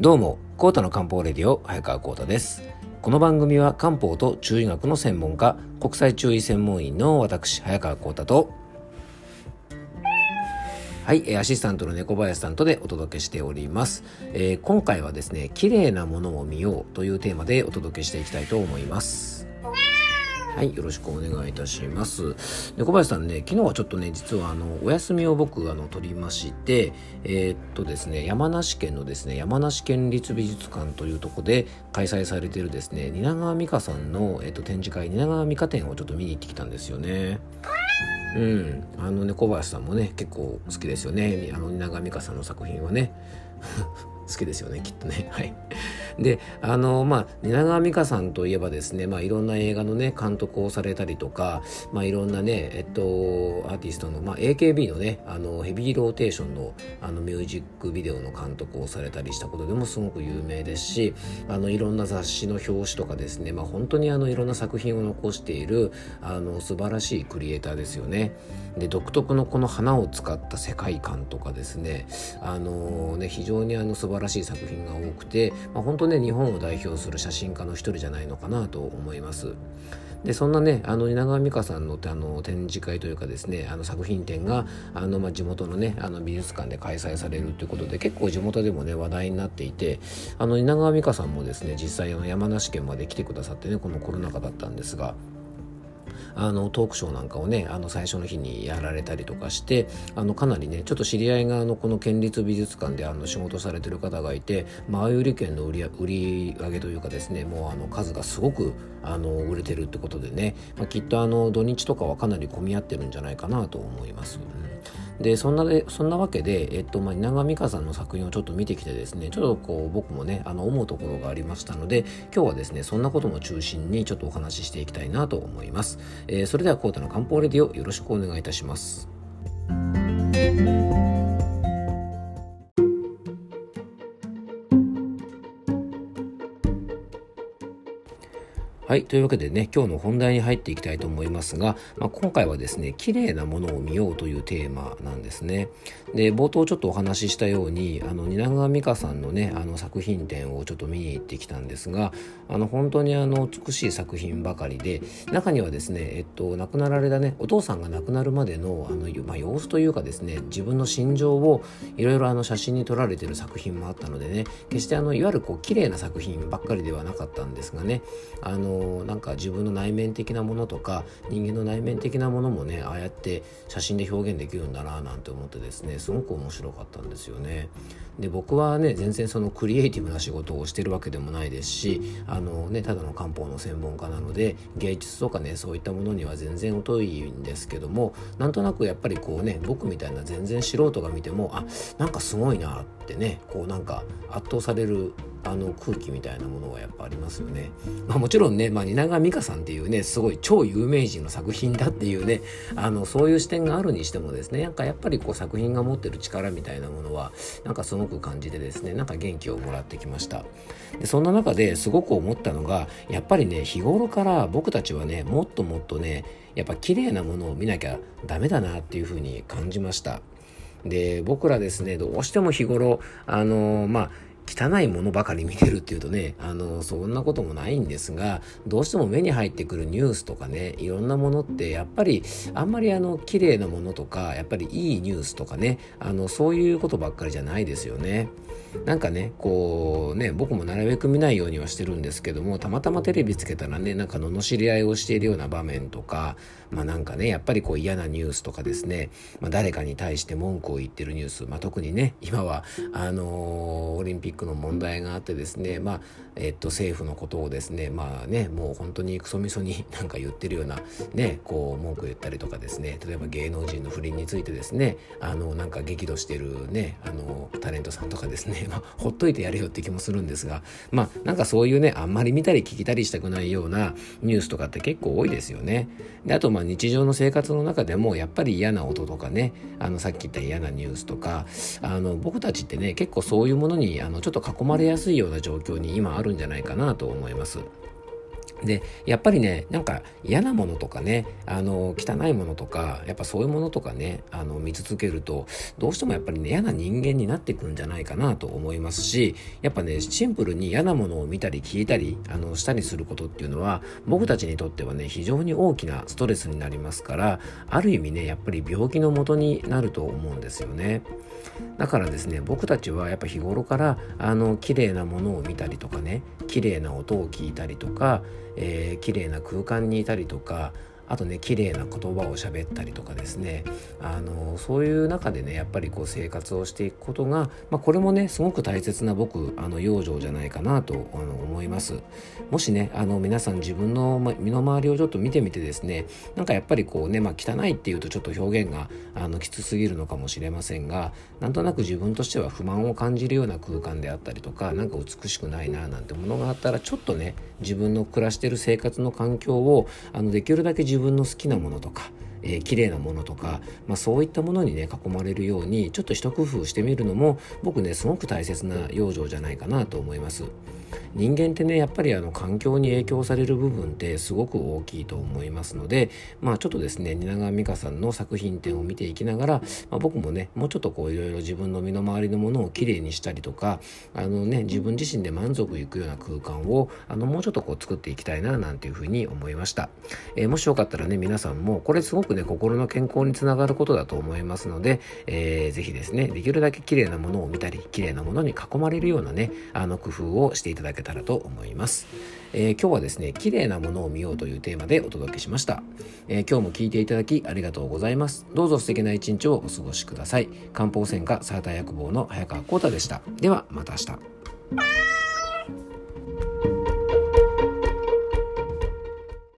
どうも、コータの漢方レディオ、早川コータです。この番組は漢方と中医学の専門家、国際中医専門医の私、早川コータと、はい、アシスタントの猫林さんとでお届けしております。えー、今回はですね、綺麗なものを見ようというテーマでお届けしていきたいと思います。はい、よろしくお願いいたします。で小林さんね、昨日はちょっとね、実はあの、お休みを僕、あの、取りまして、えー、っとですね、山梨県のですね、山梨県立美術館というとこで開催されているですね、蜷川美香さんの、えー、っと、展示会、蜷川美香展をちょっと見に行ってきたんですよね。うん、あのね小林さんもね結構好きですよね。あの蜷川美香さんの作品はね。好きですよねきっとね。はい。であのまあ蜷川美香さんといえばですねまあいろんな映画のね監督をされたりとかまあいろんなねえっとアーティストの、まあ、AKB のねあのヘビーローテーションのあのミュージックビデオの監督をされたりしたことでもすごく有名ですしあのいろんな雑誌の表紙とかですねまあ本当にあのいろんな作品を残しているあの素晴らしいクリエイターですよね。で独特のこの花を使った世界観とかですねあのね非常にあの素晴らしい作品が多くて、まあ、本当ね日本を代表する写真家の一人じゃないのかなと思います。でそんなねあの稲川美香さんのあの展示会というかですねあの作品展があの、まあ、地元のねあの美術館で開催されるということで結構地元でもね話題になっていてあの稲川美香さんもですね実際あの山梨県まで来てくださってねこのコロナ禍だったんですがあのトークショーなんかをねあの最初の日にやられたりとかしてあのかなりねちょっと知り合いがあのこの県立美術館であの仕事されてる方がいて前売り券の売り売り上げというかですねもうあの数がすごくあの売れてるってことでね、まあ、きっとあの土日とかはかなり混み合ってるんじゃないかなと思います。うんでそんなでそんなわけで、えっとまあ、稲川美香さんの作品をちょっと見てきてですねちょっとこう僕もねあの思うところがありましたので今日はですねそんなことも中心にちょっとお話ししていきたいなと思います、えー、それではコータの漢方レディオよろしくお願いいたします。はい。というわけでね、今日の本題に入っていきたいと思いますが、まあ、今回はですね、綺麗なものを見ようというテーマなんですね。で、冒頭ちょっとお話ししたように、あの、蜷川美香さんのね、あの作品展をちょっと見に行ってきたんですが、あの、本当にあの、美しい作品ばかりで、中にはですね、えっと、亡くなられたね、お父さんが亡くなるまでの、あの、まあ、様子というかですね、自分の心情をいろいろあの写真に撮られてる作品もあったのでね、決してあの、いわゆるこう、綺麗な作品ばっかりではなかったんですがね、あの、なんか自分の内面的なものとか人間の内面的なものもねああやって写真で表現できるんだななんて思ってですねすごく面白かったんですよね。で僕はね全然そのクリエイティブな仕事をしてるわけでもないですしあのねただの漢方の専門家なので芸術とかねそういったものには全然疎いんですけどもなんとなくやっぱりこうね僕みたいな全然素人が見てもあなんかすごいなってねこうなんか圧倒されるあの空気みたいなものはやっぱありますよね。まあ、もちろんね、まあ、蜷川美香さんっていうねすごい超有名人の作品だっていうねあのそういう視点があるにしてもですねなんかやっぱりこう作品が持ってる力みたいなものはなんかすごく感じてですねなんか元気をもらってきましたでそんな中ですごく思ったのがやっぱりね日頃から僕たちはねもっともっとねやっぱ綺麗なものを見なきゃダメだなっていうふうに感じましたで僕らですねどうしても日頃あのまあ汚いものばかり見てるっていうとね、あの、そんなこともないんですが、どうしても目に入ってくるニュースとかね、いろんなものって、やっぱり、あんまりあの、綺麗なものとか、やっぱりいいニュースとかね、あの、そういうことばっかりじゃないですよね。なんかね、こうね、僕もなるべく見ないようにはしてるんですけども、たまたまテレビつけたらね、なんか罵り合いをしているような場面とか、まあなんかね、やっぱりこう嫌なニュースとかですね、まあ誰かに対して文句を言ってるニュース、まあ特にね、今は、あのー、オリンピックの問題があってですね、まあ、えっと、政府のことをですね、まあね、もう本当にクソみそに なんか言ってるような、ね、こう文句言ったりとかですね、例えば芸能人の不倫についてですね、あの、なんか激怒してるね、あの、タレントさんとかですね、まあ、ほっといてやれよって気もするんですが、まあ、なんかそういうね、あんまり見たり聞きたりしたくないようなニュースとかって結構多いですよね。で、あと、まあ、日常の生活の中でも、やっぱり嫌な音とかね、あの、さっき言った嫌なニュースとか、あの、僕たちってね、結構そういうものに、あの、ちょっと囲まれやすいような状況に今あるんじゃないかなと思います。で、やっぱりね、なんか嫌なものとかね、あの、汚いものとか、やっぱそういうものとかね、あの、見続けると、どうしてもやっぱりね、嫌な人間になっていくんじゃないかなと思いますし、やっぱね、シンプルに嫌なものを見たり聞いたり、あの、したりすることっていうのは、僕たちにとってはね、非常に大きなストレスになりますから、ある意味ね、やっぱり病気のもとになると思うんですよね。だからですね僕たちはやっぱ日頃からあの綺麗なものを見たりとかね綺麗な音を聞いたりとか、えー、綺麗な空間にいたりとかあとね綺麗な言葉を喋ったりとかですね。あのそういう中でねやっぱりこう生活をしていくことが、まあ、これもねすごく大切な僕あの養生じゃないかなとあの思います。もしねあの皆さん自分の身の回りをちょっと見てみてですねなんかやっぱりこうね、まあ、汚いっていうとちょっと表現があのきつすぎるのかもしれませんがなんとなく自分としては不満を感じるような空間であったりとか何か美しくないななんてものがあったらちょっとね自分の暮らしてる生活の環境をあのできるだけ自分自分の好きなものとかえー、綺麗なものとか、まあ、そういったものにね囲まれるようにちょっと一工夫してみるのも僕ねすごく大切な養生じゃないかなと思います。人間ってねやっぱりあの環境に影響される部分ってすごく大きいと思いますのでまあちょっとですね蜷川美香さんの作品展を見ていきながら、まあ、僕もねもうちょっとこういろいろ自分の身の回りのものをきれいにしたりとかあのね自分自身で満足いくような空間をあのもうちょっとこう作っていきたいななんていうふうに思いました、えー、もしよかったらね皆さんもこれすごくね心の健康につながることだと思いますので、えー、ぜひですねできるだけ綺麗なものを見たり綺麗なものに囲まれるようなねあの工夫をしていただけたらと思います。えー、今日はですね、綺麗なものを見ようというテーマでお届けしました。えー、今日も聞いていただきありがとうございます。どうぞ素敵な一日をお過ごしください。漢方専科サーター薬房の早川浩太でした。ではまた明日。